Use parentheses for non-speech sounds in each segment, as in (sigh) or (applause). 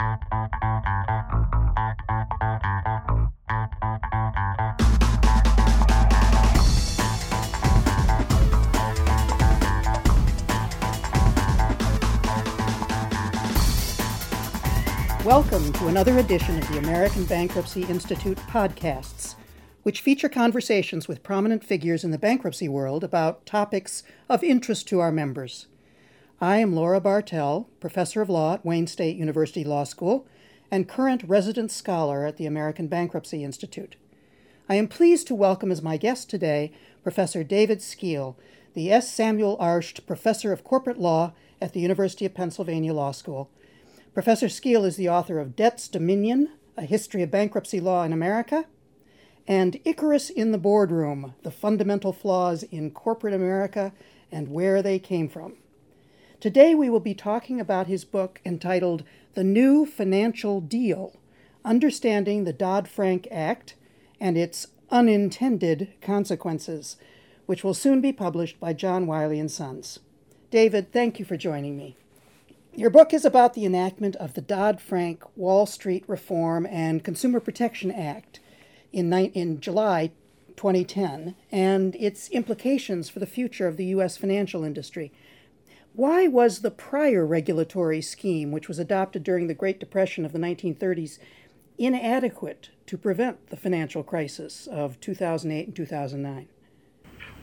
Welcome to another edition of the American Bankruptcy Institute podcasts, which feature conversations with prominent figures in the bankruptcy world about topics of interest to our members. I am Laura Bartell, professor of law at Wayne State University Law School and current resident scholar at the American Bankruptcy Institute. I am pleased to welcome as my guest today Professor David Skeel, the S. Samuel Arsht Professor of Corporate Law at the University of Pennsylvania Law School Professor Skeel is the author of Debt's Dominion, A History of Bankruptcy Law in America, and Icarus in the Boardroom, The Fundamental Flaws in Corporate America and Where They Came From. Today we will be talking about his book entitled The New Financial Deal Understanding the Dodd Frank Act and Its Unintended Consequences, which will soon be published by John Wiley and Sons. David, thank you for joining me. Your book is about the enactment of the Dodd Frank Wall Street Reform and Consumer Protection Act in, in July 2010 and its implications for the future of the U.S. financial industry. Why was the prior regulatory scheme, which was adopted during the Great Depression of the 1930s, inadequate to prevent the financial crisis of 2008 and 2009?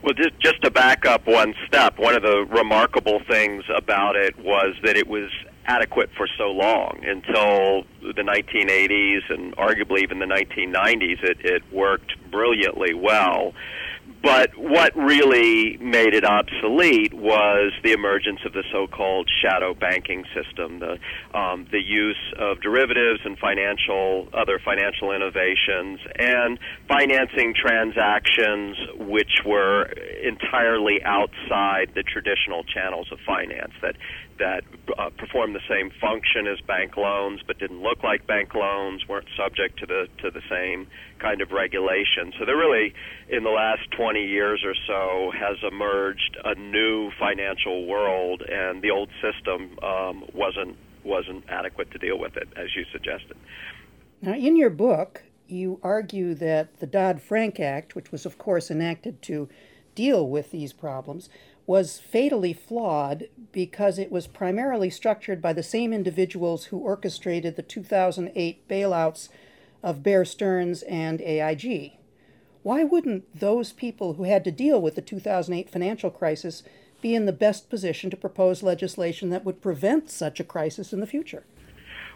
Well, just just to back up one step, one of the remarkable things about it was that it was adequate for so long until the 1980s and arguably even the 1990s. It it worked brilliantly well. But what really made it obsolete was the emergence of the so-called shadow banking system, the um, the use of derivatives and financial other financial innovations, and financing transactions which were entirely outside the traditional channels of finance that that uh, performed the same function as bank loans but didn't look like bank loans, weren't subject to the to the same kind of regulation. So there really, in the last 20 years or so, has emerged a new financial world, and the old system um, wasn't wasn't adequate to deal with it, as you suggested. Now, in your book, you argue that the Dodd Frank Act, which was, of course, enacted to deal with these problems, was fatally flawed because it was primarily structured by the same individuals who orchestrated the 2008 bailouts of Bear Stearns and AIG. Why wouldn't those people who had to deal with the 2008 financial crisis be in the best position to propose legislation that would prevent such a crisis in the future?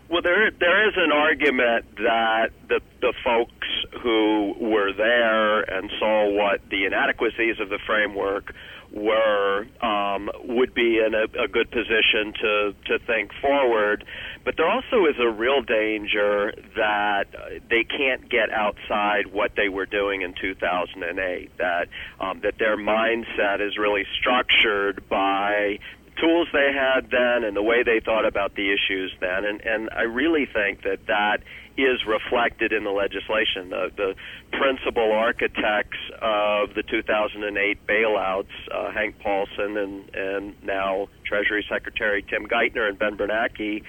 Well, there there is an argument that the the folks who were there and saw what the inadequacies of the framework were um, would be in a, a good position to to think forward. But there also is a real danger that they can't get outside what they were doing in 2008. That um, that their mindset is really structured by tools they had then and the way they thought about the issues then. And, and I really think that that is reflected in the legislation. The, the principal architects of the 2008 bailouts, uh, Hank Paulson and, and now Treasury Secretary Tim Geithner and Ben Bernanke,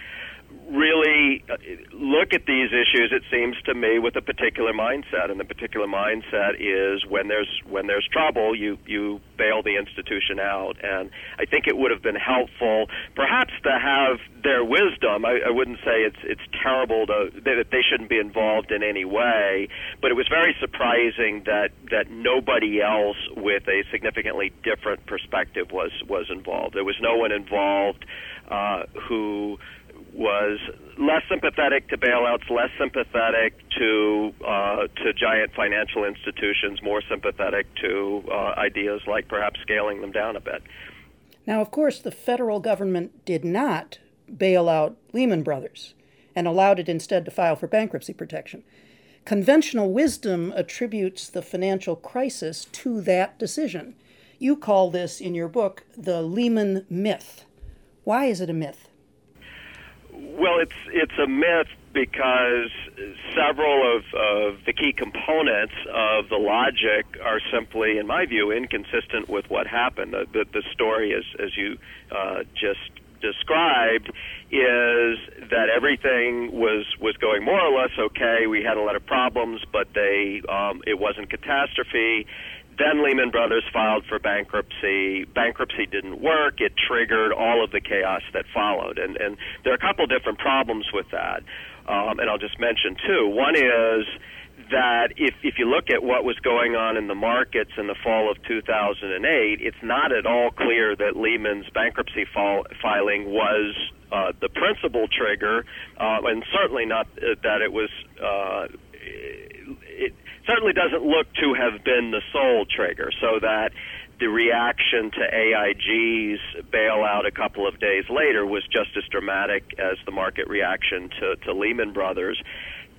really uh, look at these issues it seems to me with a particular mindset and the particular mindset is when there's when there's trouble you you bail the institution out. And I think it would have been helpful perhaps to have their wisdom. I, I wouldn't say it's it's terrible to that they shouldn't be involved in any way but it was very surprising that that nobody else with a significantly different perspective was was involved. There was no one involved uh, who was less sympathetic to bailouts, less sympathetic to uh, to giant financial institutions, more sympathetic to uh, ideas like perhaps scaling them down a bit. Now, of course, the federal government did not bail out Lehman Brothers and allowed it instead to file for bankruptcy protection. Conventional wisdom attributes the financial crisis to that decision. You call this in your book the Lehman myth. Why is it a myth? Well, it's it's a myth because several of, of the key components of the logic are simply, in my view, inconsistent with what happened. The, the, the story, as, as you uh, just described is that everything was was going more or less okay. We had a lot of problems, but they um, it wasn't catastrophe. Then Lehman Brothers filed for bankruptcy. Bankruptcy didn't work. It triggered all of the chaos that followed. And, and there are a couple different problems with that. Um, and I'll just mention two. One is that if, if you look at what was going on in the markets in the fall of 2008, it's not at all clear that Lehman's bankruptcy filing was uh, the principal trigger, uh, and certainly not that it was. Uh, it certainly doesn't look to have been the sole trigger, so that the reaction to AIG's bailout a couple of days later was just as dramatic as the market reaction to, to Lehman Brothers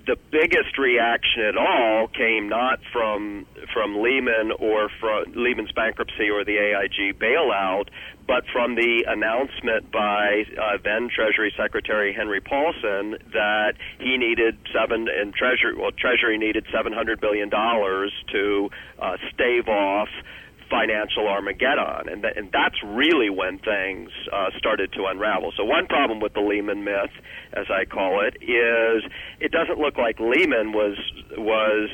the biggest reaction at all came not from from Lehman or from Lehman's bankruptcy or the AIG bailout, but from the announcement by uh, then Treasury Secretary Henry Paulson that he needed seven and Treasury well Treasury needed seven hundred billion dollars to uh, stave off financial Armageddon, and th- and that's really when things uh, started to unravel. So one problem with the Lehman myth, as I call it, is it doesn't look like Lehman was was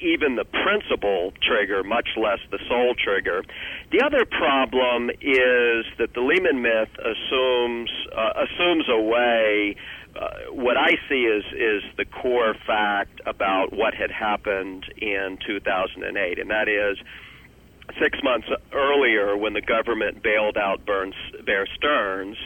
even the principal trigger, much less the sole trigger. The other problem is that the Lehman myth assumes uh, assumes away uh, what I see is is the core fact about what had happened in 2008, and that is six months earlier, when the government bailed out Burns, Bear Stearns,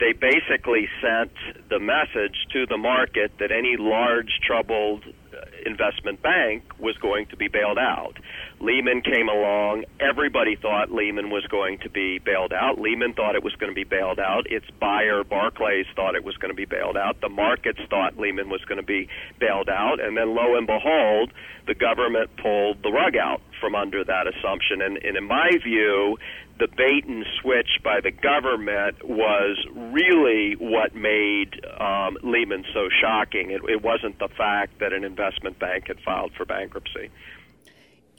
they basically sent the message to the market that any large troubled uh, investment bank was going to be bailed out. Lehman came along. Everybody thought Lehman was going to be bailed out. Lehman thought it was going to be bailed out. Its buyer, Barclays, thought it was going to be bailed out. The markets thought Lehman was going to be bailed out. And then lo and behold, the government pulled the rug out from under that assumption. And, and in my view, the bait and switch by the government was really what made um, Lehman so shocking. It, it wasn't the fact that an investment bank had filed for bankruptcy.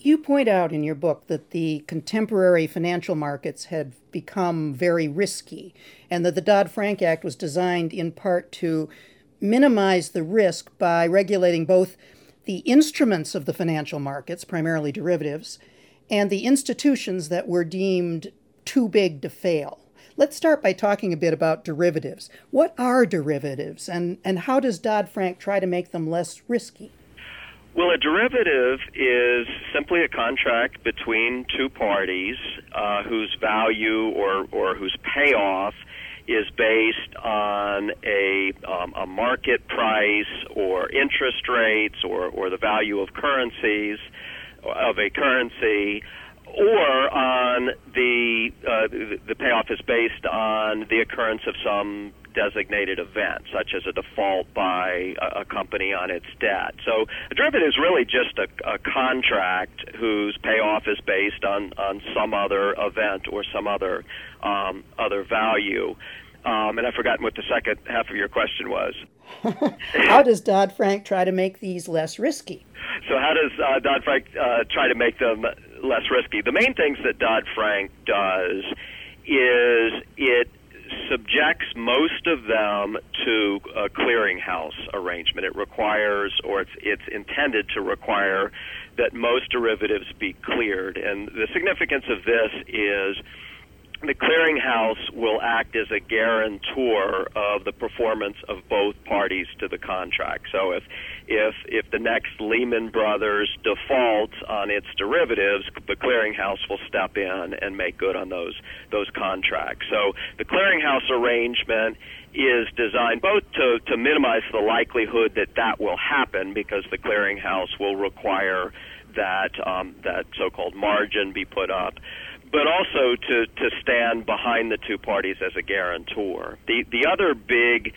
You point out in your book that the contemporary financial markets had become very risky, and that the Dodd Frank Act was designed in part to minimize the risk by regulating both the instruments of the financial markets, primarily derivatives, and the institutions that were deemed too big to fail. Let's start by talking a bit about derivatives. What are derivatives, and, and how does Dodd Frank try to make them less risky? Well, a derivative is simply a contract between two parties uh, whose value or, or whose payoff is based on a, um, a market price or interest rates or, or the value of currencies of a currency or on the uh, the payoff is based on the occurrence of some designated event, such as a default by a, company on its debt. So a derivative is really just a, a contract whose payoff is based on, on some other event or some other um, other value. Um, and I've forgotten what the second half of your question was. (laughs) how does Dodd Frank try to make these less risky? So, how does uh, Dodd Frank uh, try to make them less risky? The main things that Dodd Frank does is it subjects most of them to a clearinghouse arrangement. It requires, or it's, it's intended to require, that most derivatives be cleared. And the significance of this is the clearinghouse will act as a guarantor of the performance of both parties to the contract. So if if if the next Lehman Brothers defaults on its derivatives, the clearinghouse will step in and make good on those those contracts. So the clearinghouse arrangement is designed both to to minimize the likelihood that that will happen because the clearinghouse will require that um, that so-called margin be put up but also to, to stand behind the two parties as a guarantor. The, the other big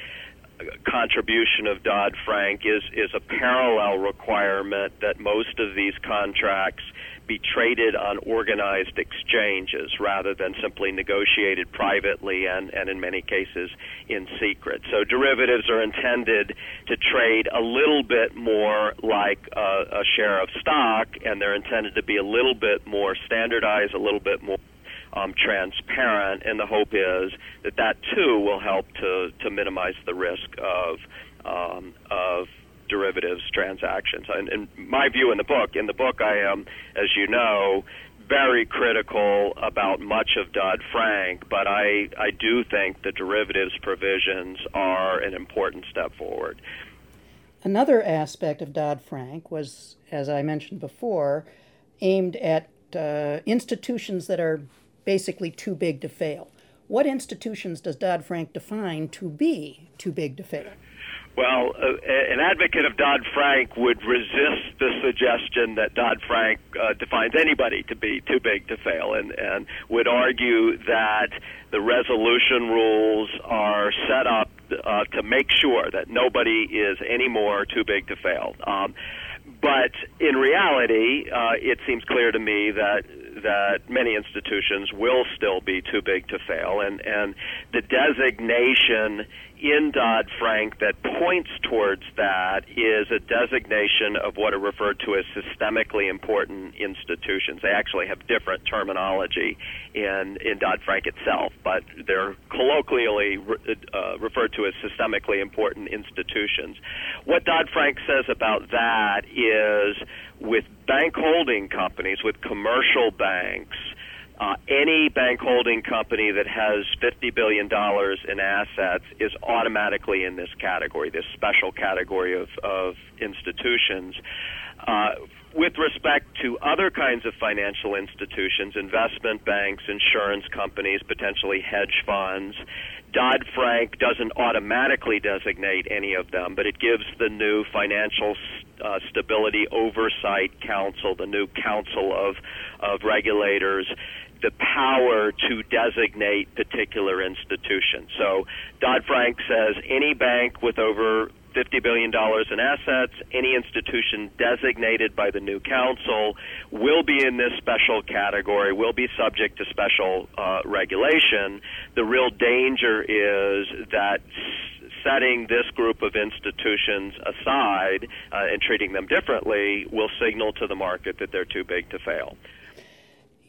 contribution of Dodd Frank is, is a parallel requirement that most of these contracts be traded on organized exchanges rather than simply negotiated privately and, and in many cases in secret. So derivatives are intended to trade a little bit more like a, a share of stock, and they're intended to be a little bit more standardized, a little bit more um, transparent, and the hope is that that too will help to to minimize the risk of um, of derivatives transactions. And in my view in the book, in the book, I am, as you know, very critical about much of Dodd Frank, but I, I do think the derivatives provisions are an important step forward. Another aspect of Dodd Frank was, as I mentioned before, aimed at uh, institutions that are basically too big to fail. What institutions does Dodd Frank define to be too big to fail? Well, uh, an advocate of Dodd Frank would resist the suggestion that Dodd Frank uh, defines anybody to be too big to fail, and, and would argue that the resolution rules are set up uh, to make sure that nobody is any more too big to fail. Um, but in reality, uh, it seems clear to me that that many institutions will still be too big to fail, and and the designation in Dodd Frank that points towards that is a designation of what are referred to as systemically important institutions. They actually have different terminology in, in Dodd Frank itself, but they're colloquially re, uh, referred to as systemically important institutions. What Dodd Frank says about that is with bank holding companies, with commercial banks, uh, any bank holding company that has $50 billion in assets is automatically in this category, this special category of, of institutions. Uh, with respect to other kinds of financial institutions, investment banks, insurance companies, potentially hedge funds, Dodd Frank doesn't automatically designate any of them, but it gives the new Financial uh, Stability Oversight Council, the new council of, of regulators, the power to designate particular institutions. So Dodd Frank says any bank with over $50 billion in assets, any institution designated by the new council will be in this special category, will be subject to special uh, regulation. The real danger is that setting this group of institutions aside uh, and treating them differently will signal to the market that they're too big to fail.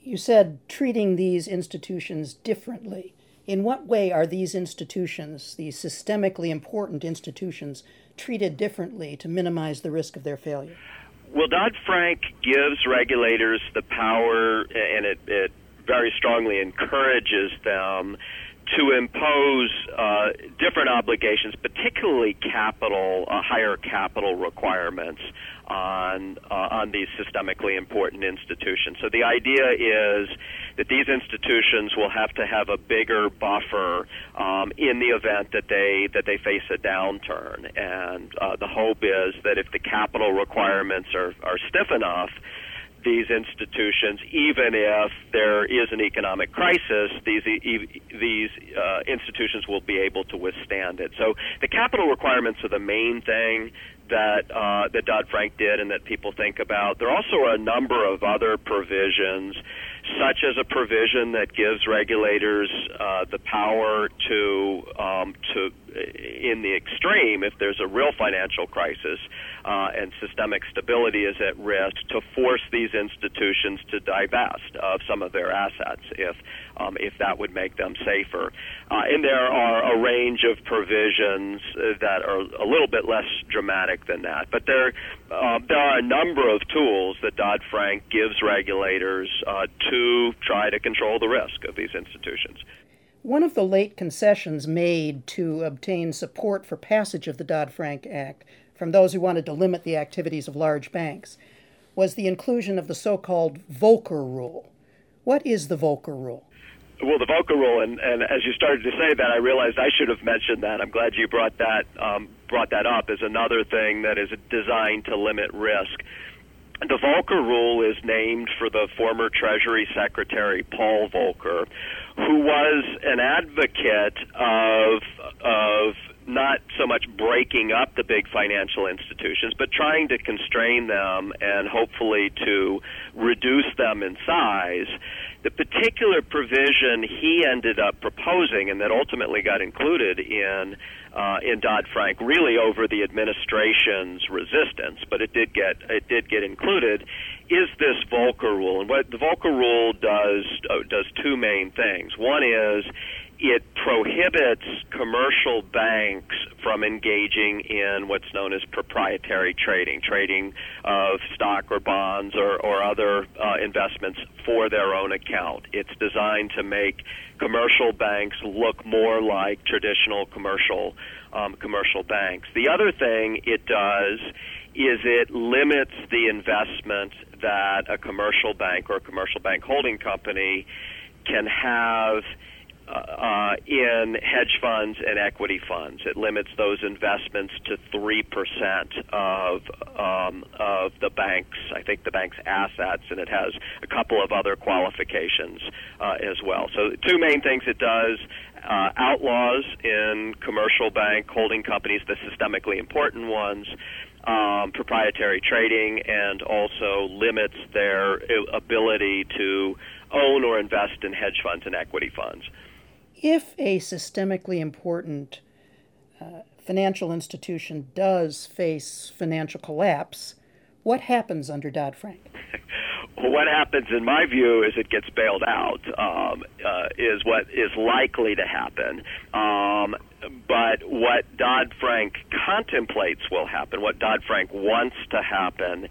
You said treating these institutions differently. In what way are these institutions, these systemically important institutions, treated differently to minimize the risk of their failure? Well, Dodd Frank gives regulators the power, and it, it very strongly encourages them to impose uh, different obligations, particularly capital, uh, higher capital requirements on uh, on these systemically important institutions. So the idea is that these institutions will have to have a bigger buffer um, in the event that they that they face a downturn, and uh, the hope is that if the capital requirements are are stiff enough these institutions, even if there is an economic crisis, these these uh, institutions will be able to withstand it. So the capital requirements are the main thing that uh, that Dodd Frank did and that people think about. There are also a number of other provisions, such as a provision that gives regulators uh, the power to um, to in the extreme, if there's a real financial crisis uh, and systemic stability is at risk, to force these institutions to divest of some of their assets if um, if that would make them safer. Uh, and there are a range of provisions that are a little bit less dramatic than that. But there uh, there are a number of tools that Dodd Frank gives regulators uh, to try to control the risk of these institutions. One of the late concessions made to obtain support for passage of the Dodd Frank Act from those who wanted to limit the activities of large banks was the inclusion of the so called Volcker Rule. What is the Volcker Rule? Well, the Volcker Rule, and, and as you started to say that, I realized I should have mentioned that. I'm glad you brought that um, brought that up is another thing that is designed to limit risk. The Volcker Rule is named for the former Treasury Secretary Paul Volcker, who was an advocate of of not so much breaking up the big financial institutions, but trying to constrain them and hopefully to reduce them in size. The particular provision he ended up proposing and that ultimately got included in uh, in Dodd Frank, really over the administration's resistance, but it did get it did get included. Is this Volcker rule? And what the Volcker rule does uh, does two main things. One is it prohibits commercial banks from engaging in what's known as proprietary trading, trading of stock or bonds or, or other uh, investments for their own account. It's designed to make commercial banks look more like traditional commercial um, commercial banks. The other thing it does is it limits the investment that a commercial bank or a commercial bank holding company can have uh, in hedge funds and equity funds. It limits those investments to three percent of um, of the bank's, I think, the bank's assets, and it has a couple of other qualifications uh, as well. So, two main things it does: uh, outlaws in commercial bank holding companies, the systemically important ones. Um, proprietary trading and also limits their ability to own or invest in hedge funds and equity funds if a systemically important uh, financial institution does face financial collapse, what happens under Dodd Frank? (laughs) what happens, in my view, is it gets bailed out. Um, uh, is what is likely to happen. Um, but what Dodd Frank contemplates will happen, what Dodd Frank wants to happen,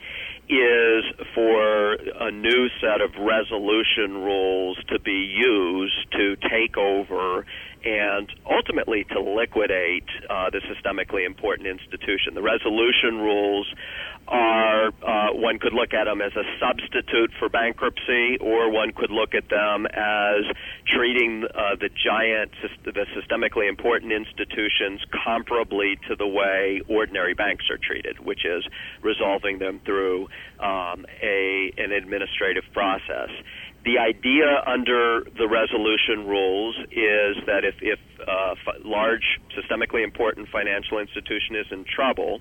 is for a new set of resolution rules to be used to take over and ultimately to liquidate uh, the systemically important institution. The resolution rules are uh, one could look at them as a substitute for bankruptcy, or one could look at them as treating uh, the giant, the systemically important institutions comparably to the way ordinary banks are treated, which is resolving them through um, a an administrative process. The idea under the resolution rules is that if, if a large, systemically important financial institution is in trouble,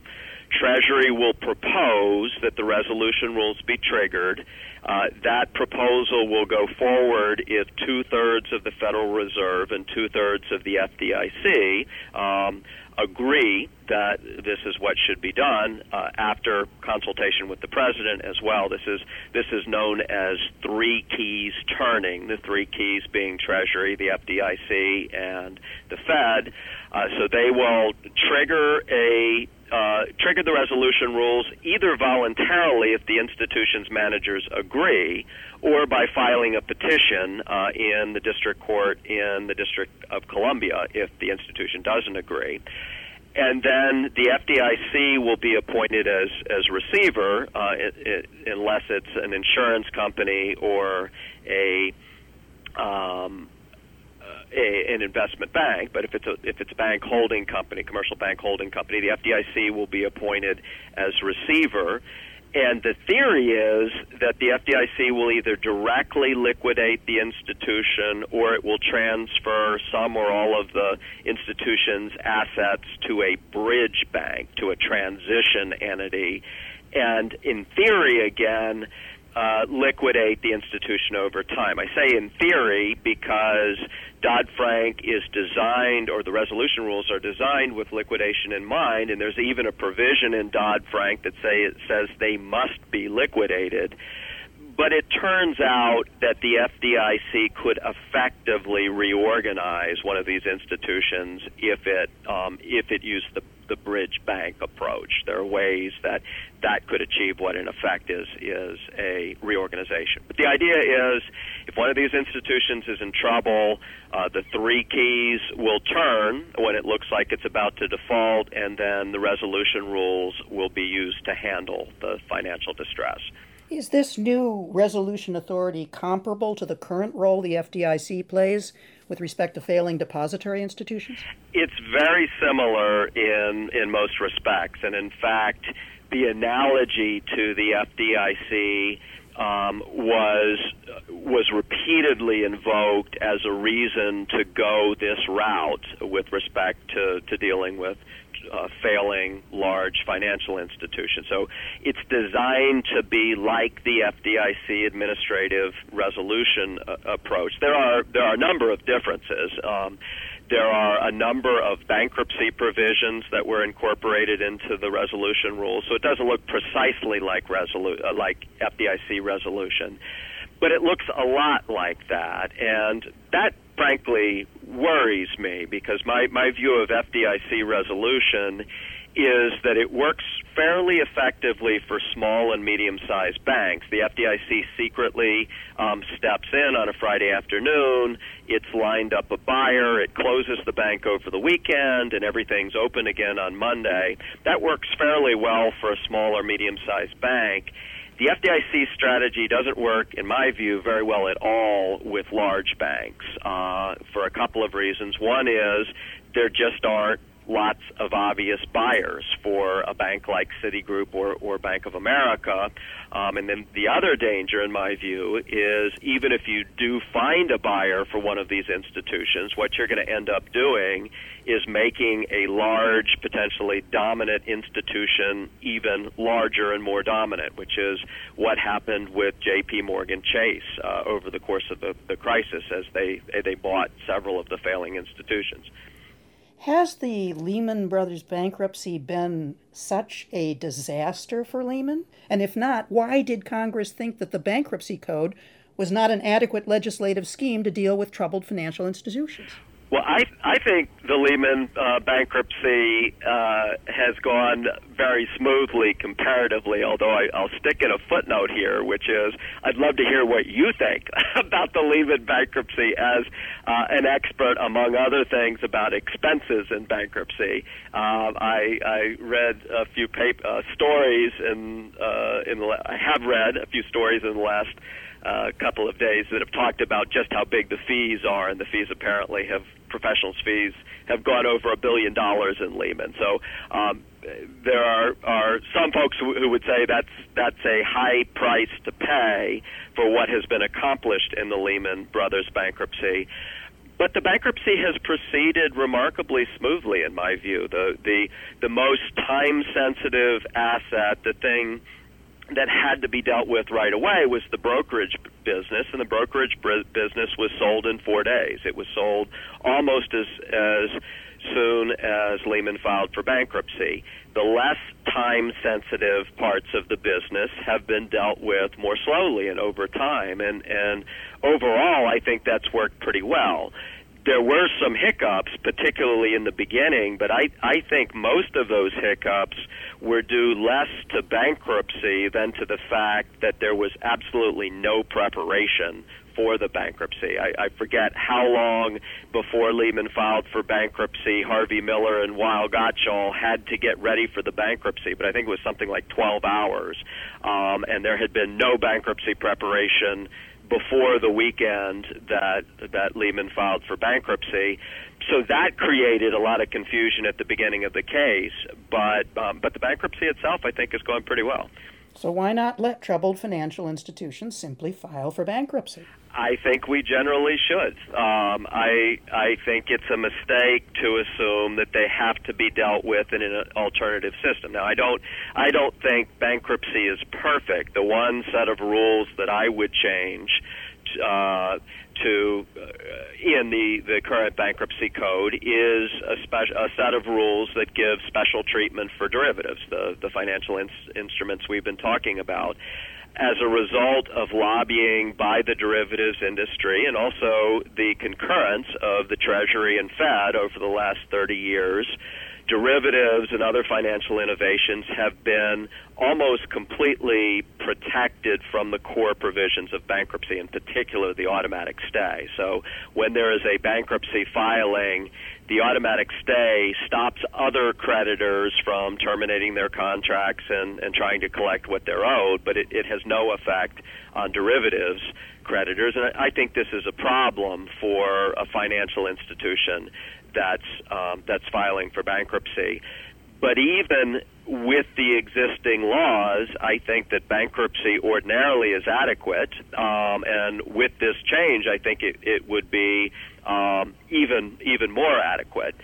Treasury will propose that the resolution rules be triggered. Uh, that proposal will go forward if two thirds of the Federal Reserve and two thirds of the FDIC um, agree that this is what should be done uh, after consultation with the president as well. This is this is known as three keys turning. The three keys being Treasury, the FDIC, and the Fed. Uh, so they will trigger a uh, trigger the resolution rules either voluntarily if the institution's managers agree, or by filing a petition uh, in the district court in the District of Columbia if the institution doesn't agree. And then the FDIC will be appointed as as receiver uh, it, it, unless it's an insurance company or a um, a, an investment bank, but if it's a if it's a bank holding company, commercial bank holding company, the FDIC will be appointed as receiver. And the theory is that the FDIC will either directly liquidate the institution or it will transfer some or all of the institution's assets to a bridge bank, to a transition entity. And in theory, again, uh, liquidate the institution over time. I say in theory because Dodd Frank is designed, or the resolution rules are designed with liquidation in mind, and there's even a provision in Dodd Frank that say it says they must be liquidated. But it turns out that the FDIC could effectively reorganize one of these institutions if it um, if it used the the bridge bank approach. There are ways that that could achieve what in effect is is a reorganization. But the idea is if one of these institutions is in trouble, uh, the three keys will turn when it looks like it's about to default, and then the resolution rules will be used to handle the financial distress. Is this new resolution authority comparable to the current role the FDIC plays with respect to failing depository institutions? It's very similar in in most respects, and in fact, the analogy to the FDIC um, was was repeatedly invoked as a reason to go this route with respect to, to dealing with uh, failing large financial institutions. So it's designed to be like the FDIC administrative resolution uh, approach. There are there are a number of differences. Um, there are a number of bankruptcy provisions that were incorporated into the resolution rules, so it doesn't look precisely like resolu- uh, like FDIC resolution, but it looks a lot like that, and that frankly worries me because my my view of FDIC resolution is that it works fairly effectively for small and medium sized banks. The FDIC secretly um, steps in on a Friday afternoon, it's lined up a buyer, it closes the bank over the weekend, and everything's open again on Monday. That works fairly well for a small or medium sized bank. The FDIC strategy doesn't work, in my view, very well at all with large banks uh, for a couple of reasons. One is there just aren't lots of obvious buyers for a bank like Citigroup or, or Bank of America. Um, and then the other danger, in my view, is even if you do find a buyer for one of these institutions, what you're going to end up doing is making a large, potentially dominant institution even larger and more dominant, which is what happened with J.P. Morgan Chase uh, over the course of the, the crisis as they they bought several of the failing institutions. Has the Lehman Brothers bankruptcy been such a disaster for Lehman? And if not, why did Congress think that the bankruptcy code was not an adequate legislative scheme to deal with troubled financial institutions? Well, I I think the Lehman uh, bankruptcy uh, has gone very smoothly comparatively. Although I, I'll stick in a footnote here, which is I'd love to hear what you think (laughs) about the Lehman bankruptcy as uh, an expert, among other things, about expenses in bankruptcy. Uh, I I read a few paper, uh, stories in uh, in the I have read a few stories in the last uh, couple of days that have talked about just how big the fees are, and the fees apparently have professionals' fees have gone over a billion dollars in Lehman. So um, there are are some folks who, who would say that's that's a high price to pay for what has been accomplished in the Lehman Brothers bankruptcy. But the bankruptcy has proceeded remarkably smoothly, in my view. The the the most time sensitive asset, the thing that had to be dealt with right away was the brokerage business, and the brokerage business was sold in four days. It was sold almost as as soon as Lehman filed for bankruptcy. The less time sensitive parts of the business have been dealt with more slowly and over time, and and overall, I think that's worked pretty well there were some hiccups, particularly in the beginning, but I, I think most of those hiccups were due less to bankruptcy than to the fact that there was absolutely no preparation for the bankruptcy. I, I forget how long before Lehman filed for bankruptcy, Harvey Miller and Weil Gotshal had to get ready for the bankruptcy, but I think it was something like 12 hours. Um, and there had been no bankruptcy preparation before the weekend that that Lehman filed for bankruptcy. So that created a lot of confusion at the beginning of the case, but um, but the bankruptcy itself, I think, is going pretty well. So why not let troubled financial institutions simply file for bankruptcy? I think we generally should. Um, I I think it's a mistake to assume that they have to be dealt with in an alternative system. Now, I don't I don't think bankruptcy is perfect. The one set of rules that I would change uh, to uh, in the the current bankruptcy code is a, spe- a set of rules that give special treatment for derivatives, the the financial in- instruments we've been talking about. As a result of lobbying by the derivatives industry and also the concurrence of the Treasury and Fed over the last 30 years, derivatives and other financial innovations have been almost completely protected from the core provisions of bankruptcy, in particular the automatic stay. So when there is a bankruptcy filing, the automatic stay stops other creditors from terminating their contracts and, and trying to collect what they're owed, but it, it has no effect on derivatives creditors. And I think this is a problem for a financial institution that's um, that's filing for bankruptcy. But even with the existing laws, I think that bankruptcy ordinarily is adequate. Um, and with this change, I think it, it would be um, even even more adequate.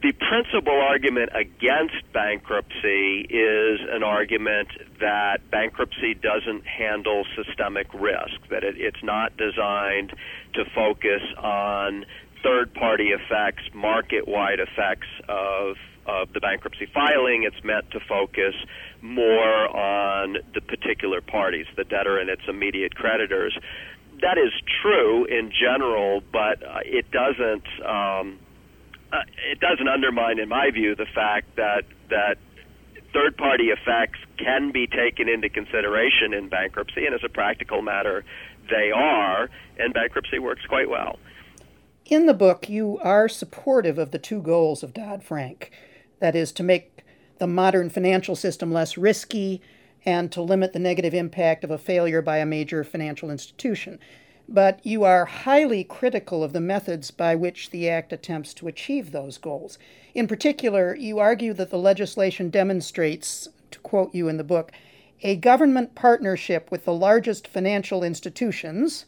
The principal argument against bankruptcy is an argument that bankruptcy doesn't handle systemic risk, that it, it's not designed to focus on third party effects, market wide effects of of the bankruptcy filing. It's meant to focus more on the particular parties, the debtor and its immediate creditors. That is true in general, but uh, it doesn't. Um, uh, it doesn't undermine, in my view, the fact that that third party effects can be taken into consideration in bankruptcy, and as a practical matter, they are, and bankruptcy works quite well. In the book, you are supportive of the two goals of Dodd Frank that is, to make the modern financial system less risky and to limit the negative impact of a failure by a major financial institution. But you are highly critical of the methods by which the Act attempts to achieve those goals. In particular, you argue that the legislation demonstrates, to quote you in the book, a government partnership with the largest financial institutions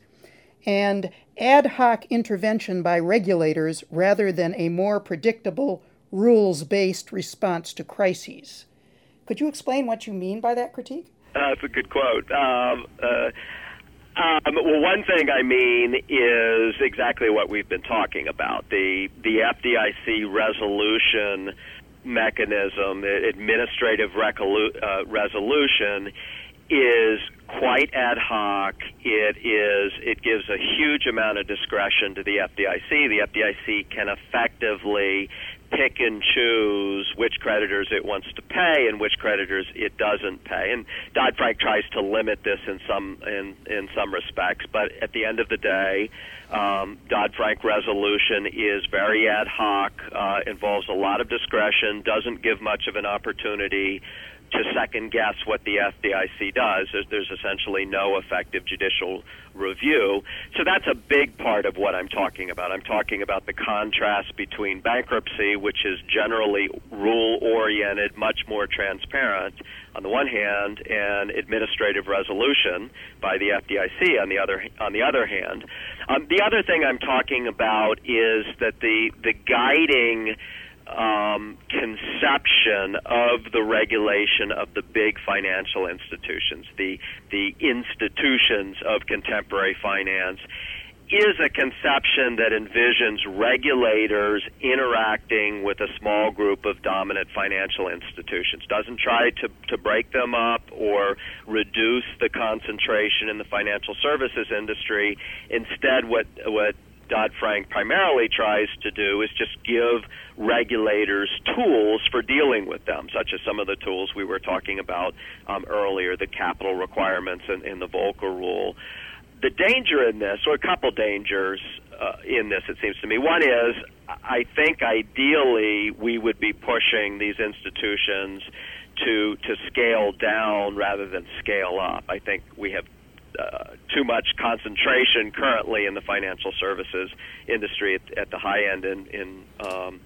and ad hoc intervention by regulators rather than a more predictable rules based response to crises. Could you explain what you mean by that critique? Uh, that's a good quote. Um, uh, um, well, one thing I mean is exactly what we've been talking about the the FDIC resolution mechanism, administrative recolu- uh, resolution, is quite ad hoc. It is it gives a huge amount of discretion to the FDIC. The FDIC can effectively pick and choose which creditors it wants to pay and which creditors it doesn't pay. And Dodd Frank tries to limit this in some in in some respects, but at the end of the day, um, Dodd Frank resolution is very ad hoc, uh, involves a lot of discretion, doesn't give much of an opportunity to second guess what the FDIC does. There's, there's, essentially no effective judicial review. So that's a big part of what I'm talking about. I'm talking about the contrast between bankruptcy, which is generally rule oriented, much more transparent, on the one hand, and administrative resolution by the FDIC on the other on the other hand. Um, the other thing I'm talking about is that the the guiding um, conception of the regulation of the big financial institutions, the the institutions of contemporary finance, is a conception that envisions regulators interacting with a small group of dominant financial institutions. Doesn't try to, to break them up or reduce the concentration in the financial services industry. Instead, what what Dodd Frank primarily tries to do is just give regulators tools for dealing with them, such as some of the tools we were talking about um, earlier, the capital requirements in the Volcker rule. The danger in this, or a couple dangers uh, in this, it seems to me. One is, I think ideally we would be pushing these institutions to to scale down rather than scale up. I think we have uh, too much concentration currently in the financial services industry at, at the high end in in, um,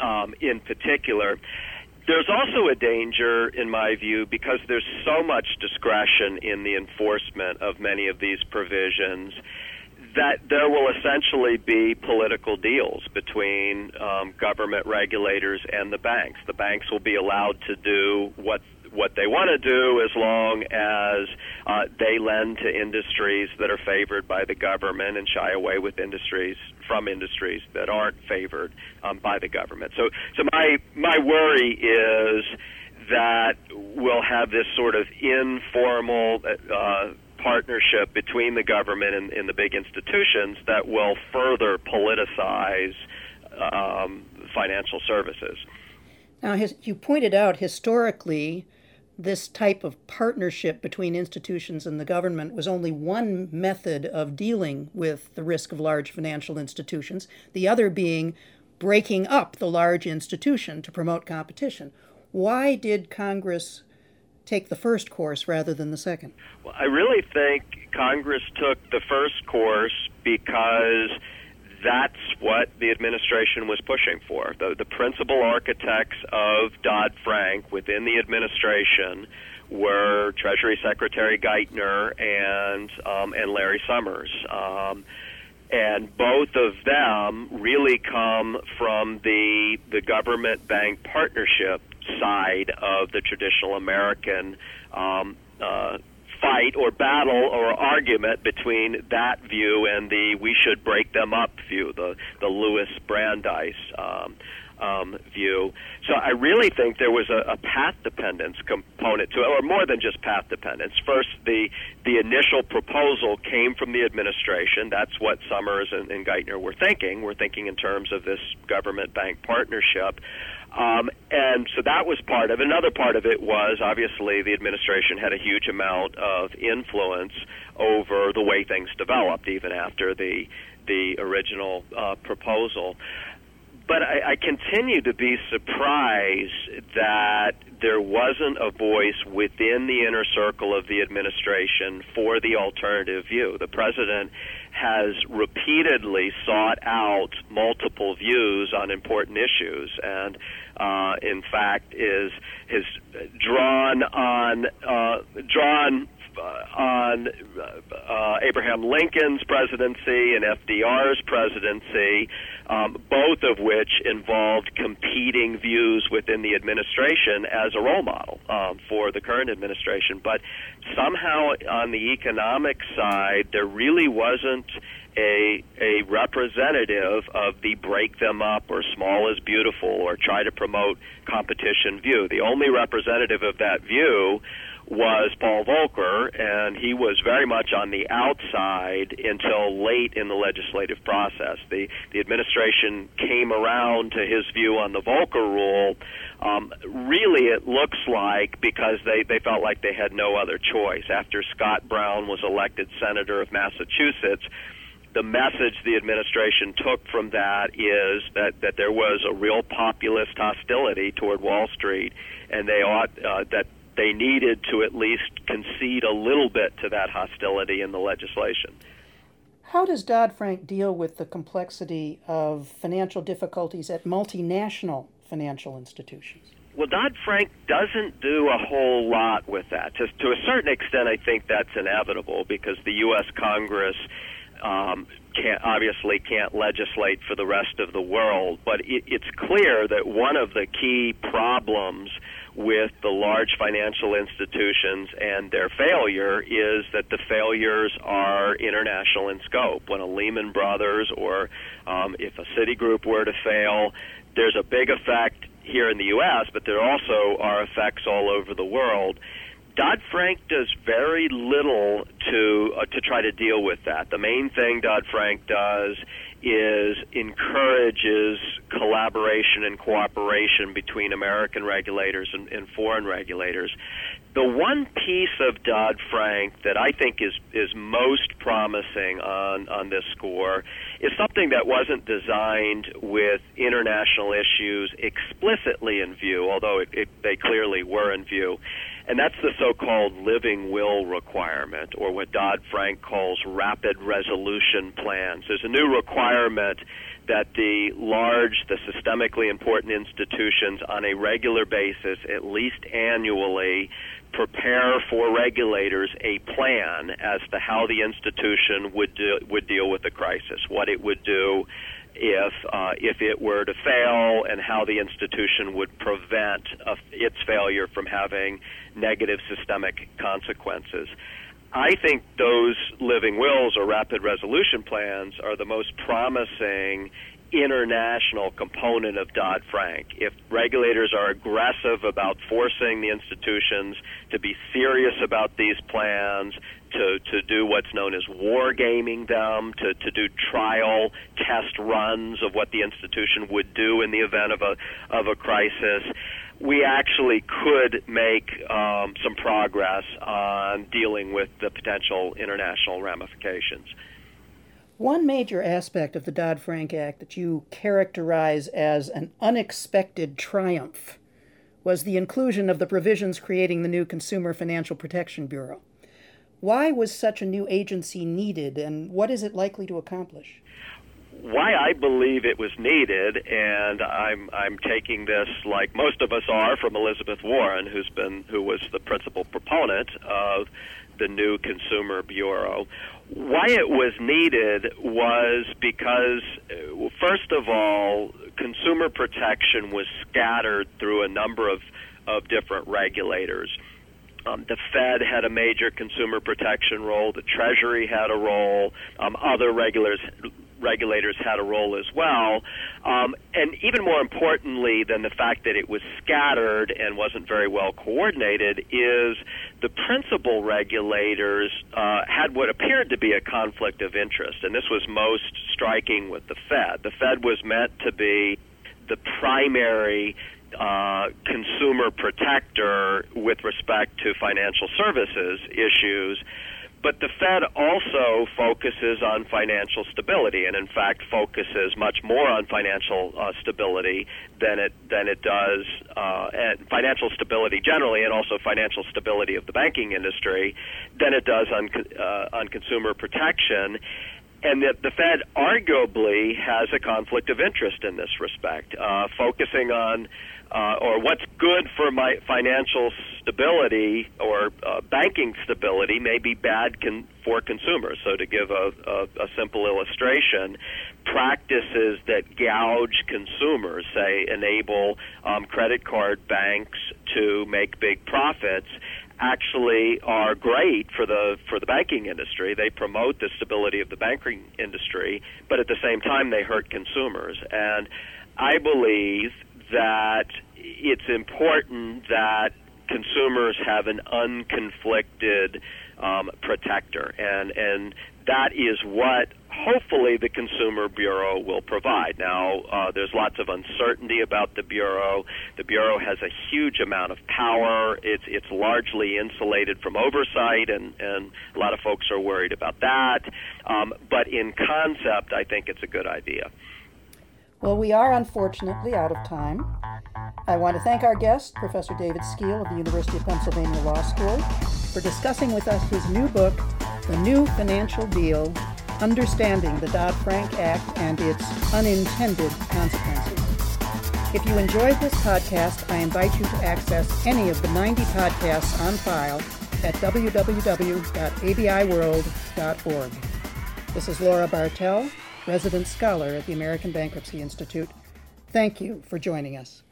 um, in particular. There's also a danger, in my view, because there's so much discretion in the enforcement of many of these provisions that there will essentially be political deals between um, government regulators and the banks. The banks will be allowed to do what what they want to do as long as uh, they lend to industries that are favored by the government and shy away with industries from industries that aren't favored um, by the government. So, so my my worry is that we'll have this sort of informal uh, partnership between the government and, and, the big institutions that will further politicize um, financial services. Now, you pointed out historically this type of partnership between institutions and the government was only one method of dealing with the risk of large financial institutions, the other being breaking up the large institution to promote competition. Why did Congress take the first course rather than the second? Well, I really think Congress took the first course because that's what the administration was pushing for. The, the principal architects of Dodd Frank within the administration were Treasury Secretary Geithner and um, and Larry Summers. Um, and both of them really come from the the government bank partnership side of the traditional American um, uh, fight or battle or argument between that view and the we should break them up view, the the Louis Brandeis um, um, view. So I really think there was a, a path dependence component to it, or more than just path dependence. First, the the initial proposal came from the administration. That's what Summers and, and Geithner were thinking. We're thinking in terms of this government bank partnership. Um, and so that was part of. Another part of it was obviously the administration had a huge amount of influence over the way things developed, even after the the original uh, proposal but I, I continue to be surprised that there wasn't a voice within the inner circle of the administration for the alternative view. The president has repeatedly sought out multiple views on important issues, and uh, in fact is has drawn on uh, drawn uh, on uh, Abraham Lincoln's presidency and FDR's presidency, um, both of which involved competing views within the administration as a role model um, for the current administration. But somehow on the economic side, there really wasn't a a representative of the break them up or small is beautiful or try to promote competition view. The only representative of that view was Paul Volcker, and he was very much on the outside until late in the legislative process. The the administration came around to his view on the Volcker rule. Um, really, it looks like because they they felt like they had no other choice after Scott Brown was elected senator of Massachusetts the message the administration took from that is that, that there was a real populist hostility toward Wall Street, and they ought uh, that they needed to at least concede a little bit to that hostility in the legislation. How does Dodd Frank deal with the complexity of financial difficulties at multinational financial institutions? Well, Dodd Frank doesn't do a whole lot with that. To, to a certain extent, I think that's inevitable because the U.S. Congress um, can't, obviously can't legislate for the rest of the world. But it, it's clear that one of the key problems with the large financial institutions and their failure is that the failures are international in scope. When a Lehman Brothers or um, if a Citigroup were to fail, there's a big effect here in the U.S., but there also are effects all over the world. Dodd Frank does very little to uh, to try to deal with that. The main thing Dodd Frank does is encourages collaboration and cooperation between American regulators and, and foreign regulators. The one piece of Dodd Frank that I think is is most promising on on this score is something that wasn't designed with international issues explicitly in view, although it, it, they clearly were in view and that's the so-called living will requirement, or what Dodd-Frank calls rapid resolution plans. There's a new requirement that the large, the systemically important institutions on a regular basis, at least annually, prepare for regulators a plan as to how the institution would do, would deal with the crisis, what it would do if uh, if it were to fail, and how the institution would prevent uh, its failure from having negative systemic consequences. I think those living wills or rapid resolution plans are the most promising international component of Dodd Frank. If regulators are aggressive about forcing the institutions to be serious about these plans, to, to do what's known as wargaming them, to, to do trial test runs of what the institution would do in the event of a, of a crisis, we actually could make um, some progress on dealing with the potential international ramifications. One major aspect of the Dodd Frank Act that you characterize as an unexpected triumph was the inclusion of the provisions creating the new Consumer Financial Protection Bureau. Why was such a new agency needed, and what is it likely to accomplish? Why I believe it was needed, and I'm I'm taking this like most of us are from Elizabeth Warren, who's been who was the principal proponent of the new Consumer Bureau. Why it was needed was because, uh, first of all, consumer protection was scattered through a number of, of different regulators. Um, the Fed had a major consumer protection role. The Treasury had a role. Um, other regulators regulators had a role as well. Um, and even more importantly than the fact that it was scattered and wasn't very well coordinated is the principal regulators uh, had what appeared to be a conflict of interest. And this was most striking with the Fed. The Fed was meant to be the primary uh, consumer protector with respect to financial services issues. But the Fed also focuses on financial stability, and in fact focuses much more on financial uh, stability than it than it does uh, and financial stability generally, and also financial stability of the banking industry than it does on uh, on consumer protection and that the Fed arguably has a conflict of interest in this respect, uh, focusing on uh, or what's good for my financial stability or uh, banking stability may be bad con- for consumers. So, to give a, a, a simple illustration, practices that gouge consumers, say, enable um, credit card banks to make big profits, actually are great for the for the banking industry. They promote the stability of the banking industry, but at the same time they hurt consumers. And I believe that it's important that consumers have an unconflicted um, protector, and and that is what hopefully the Consumer Bureau will provide. Now, uh, there's lots of uncertainty about the Bureau. The Bureau has a huge amount of power. It's it's largely insulated from oversight, and and a lot of folks are worried about that. Um, but in concept, I think it's a good idea. Well, we are unfortunately out of time. I want to thank our guest, Professor David Skeel of the University of Pennsylvania Law School, for discussing with us his new book, The New Financial Deal Understanding the Dodd Frank Act and its Unintended Consequences. If you enjoyed this podcast, I invite you to access any of the 90 podcasts on file at www.abiworld.org. This is Laura Bartell, resident scholar at the American Bankruptcy Institute. Thank you for joining us.